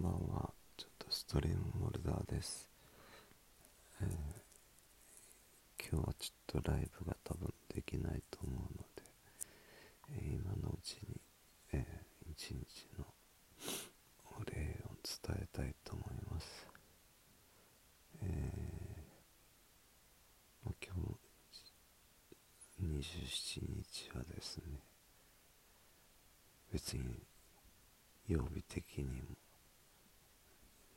ばんは。ちょっとストリームモルダーです、えー今日はちょっとライブが多分できないと思うので、えー今のうちに、えー一日のお礼を伝えたいと思います、えーまあ今日27日はですね別に曜日的にも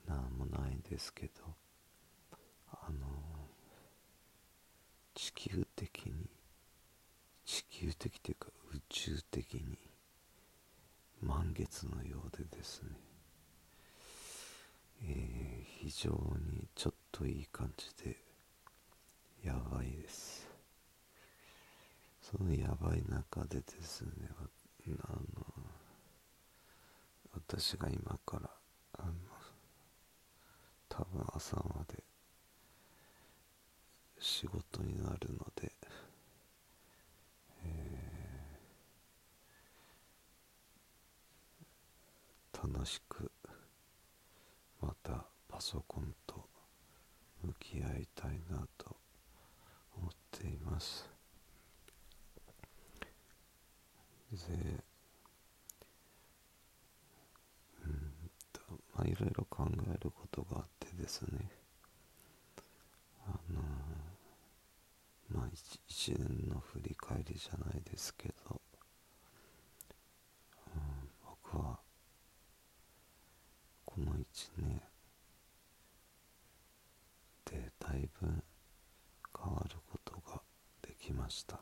なんもないですけどあの地球的に地球的というか宇宙的に満月のようでですね、えー非常にちょっといい感じでやばいです。そのやばい中でですねあの私が今からあの多分朝まで仕事になるので、えー楽しくまたパソコンと向き合いたいなと思っています。でうんとまあいろいろ考えることがあってですね。あのまあ一一年の振り返りじゃないですけど、うん、僕はこの一年でだいぶ変わることができました、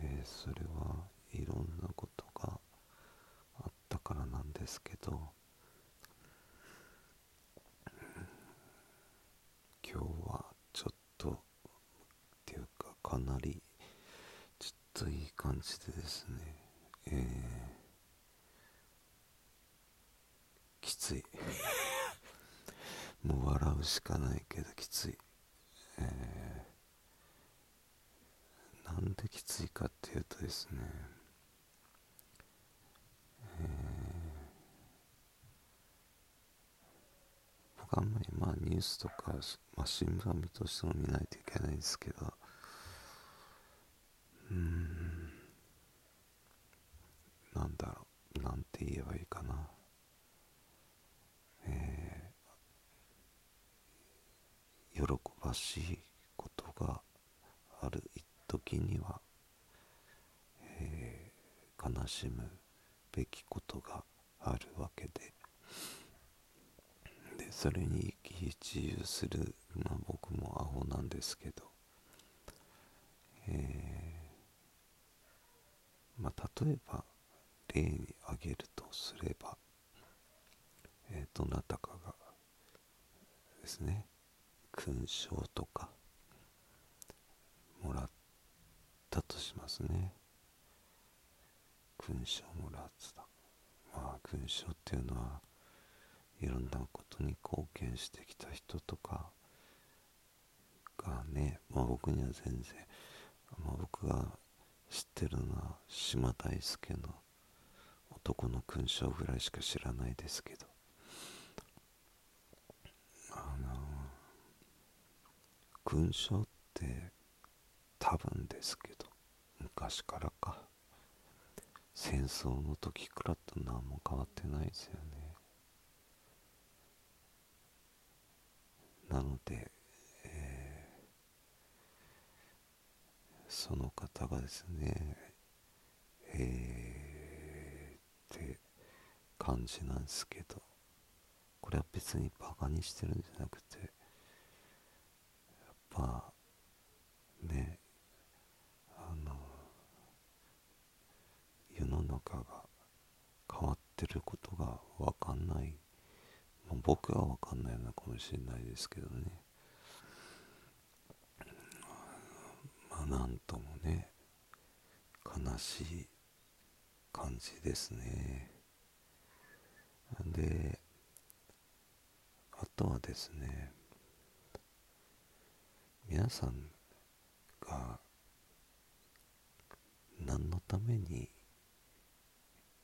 えーそれはいろんなことがあったからなんですけど今日はちょっとっていうかかなりちょっといい感じでですね。えーきつい。もう笑うしかないけどきつい。えーなんできついかっていうとですねあんまりまあニュースとか、まあ、新聞は見としても見ないといけないんですけど。うん。なんだろう。なんて言えばいいかな。えー、喜ばしいことがある一時には、えー悲しむべきことがあるわけででそれに一喜一憂する、まあ、僕もアホなんですけど、えーまあ、例えば例に挙げるとすれば、えーどなたかがですね勲章とかもらったとしますね。勲章もらってた。まあ勲章っていうのはいろんなことに貢献してきた人とかがね、まあ、僕には全然、まあ、僕が知ってるのは島大輔の男の勲章ぐらいしか知らないですけど。あの勲章って多分ですけど昔からか。戦争の時からと何も変わってないですよね。なので、えーその方がですねえー、って感じなんですけどこれは別にバカにしてるんじゃなくてやっぱねあの世の中が変わってることが分かんない、まあ、僕は分かんないのかもしれないですけどね。まあなんともね悲しい感じですね。であとはですね皆さんが何のために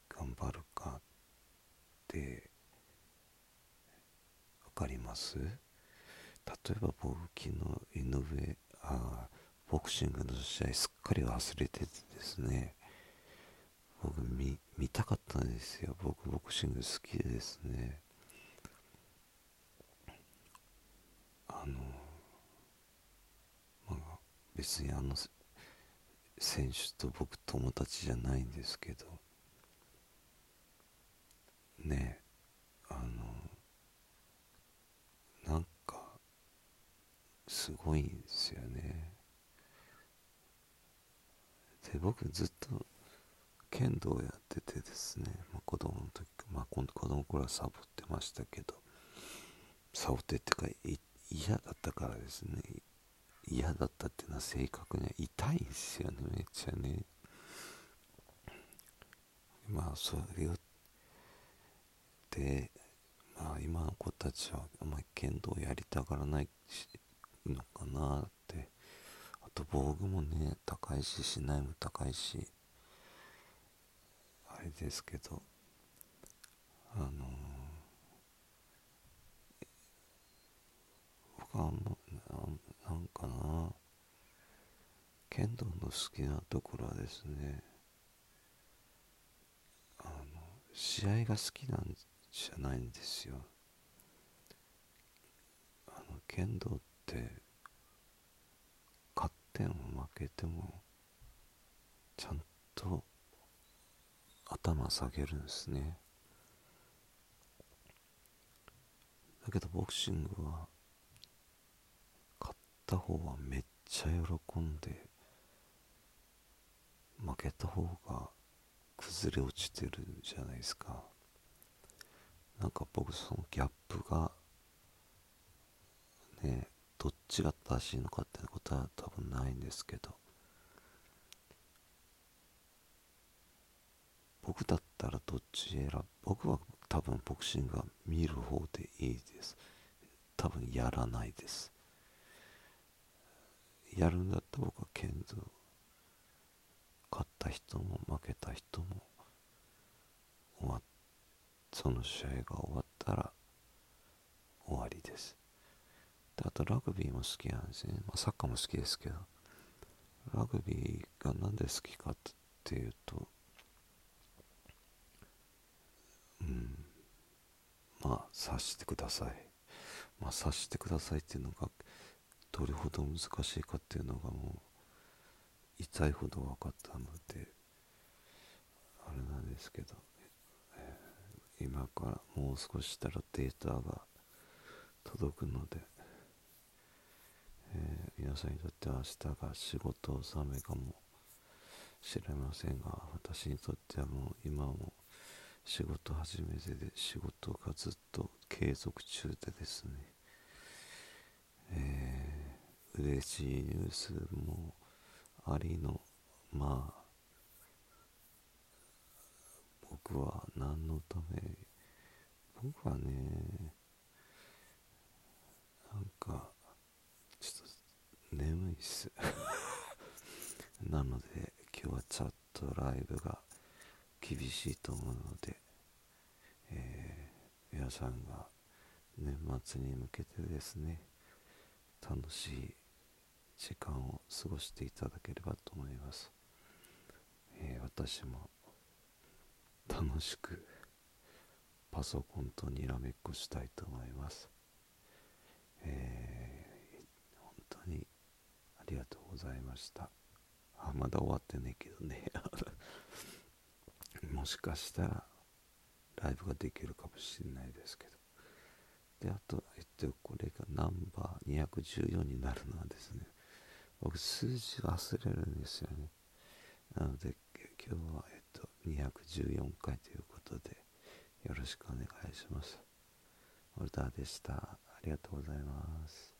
頑張るかってかります？例えば僕昨日井上あボクシングの試合すっかり忘れててですね。僕見見たかったんですよ。僕ボクシング好きでですね。あのまあ別にあの選手と僕友達じゃないんですけど。ね。あのなんかすごいんですよね。で僕ずっと剣道やっててですね、まあ、子供の時まあ今度子供の頃はサボってましたけど。サボってってか嫌だったからですね。嫌だったっていうのは正確には痛いんですよねめっちゃね。まあそれをでまあ今の子たちはあんまり剣道やりたがらないしのかなって。あと防具もね高いししないも高いしあれですけどあのー、僕あんまなんかな剣道の好きなところはですねあの試合が好きなんじゃないんですよ。剣道って勝っても負けてもちゃんと頭下げるんですね。だけどボクシングは勝った方はめっちゃ喜んで負けた方が崩れ落ちてるじゃないですか。なんか僕そのギャップがねえどっちが正しいのかってことは多分ないんですけど。僕だったらどっち選ぶ？僕は多分ボクシングは見る方でいいです。多分やらないです。やるんだったら僕は剣道勝った人も負けた人も終わその試合が終わったら終わりです。であとラグビーも好きなんですね、まあ、サッカーも好きですけど。ラグビーが何で好きかっていうとうん。まあ察してください。まあ察してくださいっていうのがどれほど難しいかっていうのがもう痛いほど分かったのであれなんですけど、えー、今からもう少ししたらデータが届くので、皆さんにとっては明日が仕事納めかもしれませんが私にとってはもう今も仕事始めてで仕事がずっと継続中でですね、えー、嬉しいニュースもありのまあ僕は何のため僕はねなんか眠いっす。なので今日はチャットライブが厳しいと思うので、えー、皆さんが年末に向けてですね楽しい時間を過ごしていただければと思います、えー、私も楽しくパソコンとにらめっこしたいと思います、えー、本当にありがとうございました。あまだ終わってねえけどね。もしかしたらライブができるかもしれないですけど。であと、えっと、これがナンバー214になるのはですね僕数字忘れるんですよね。なので今日は、えっと、214回ということでよろしくお願いします。オルターでした。ありがとうございます。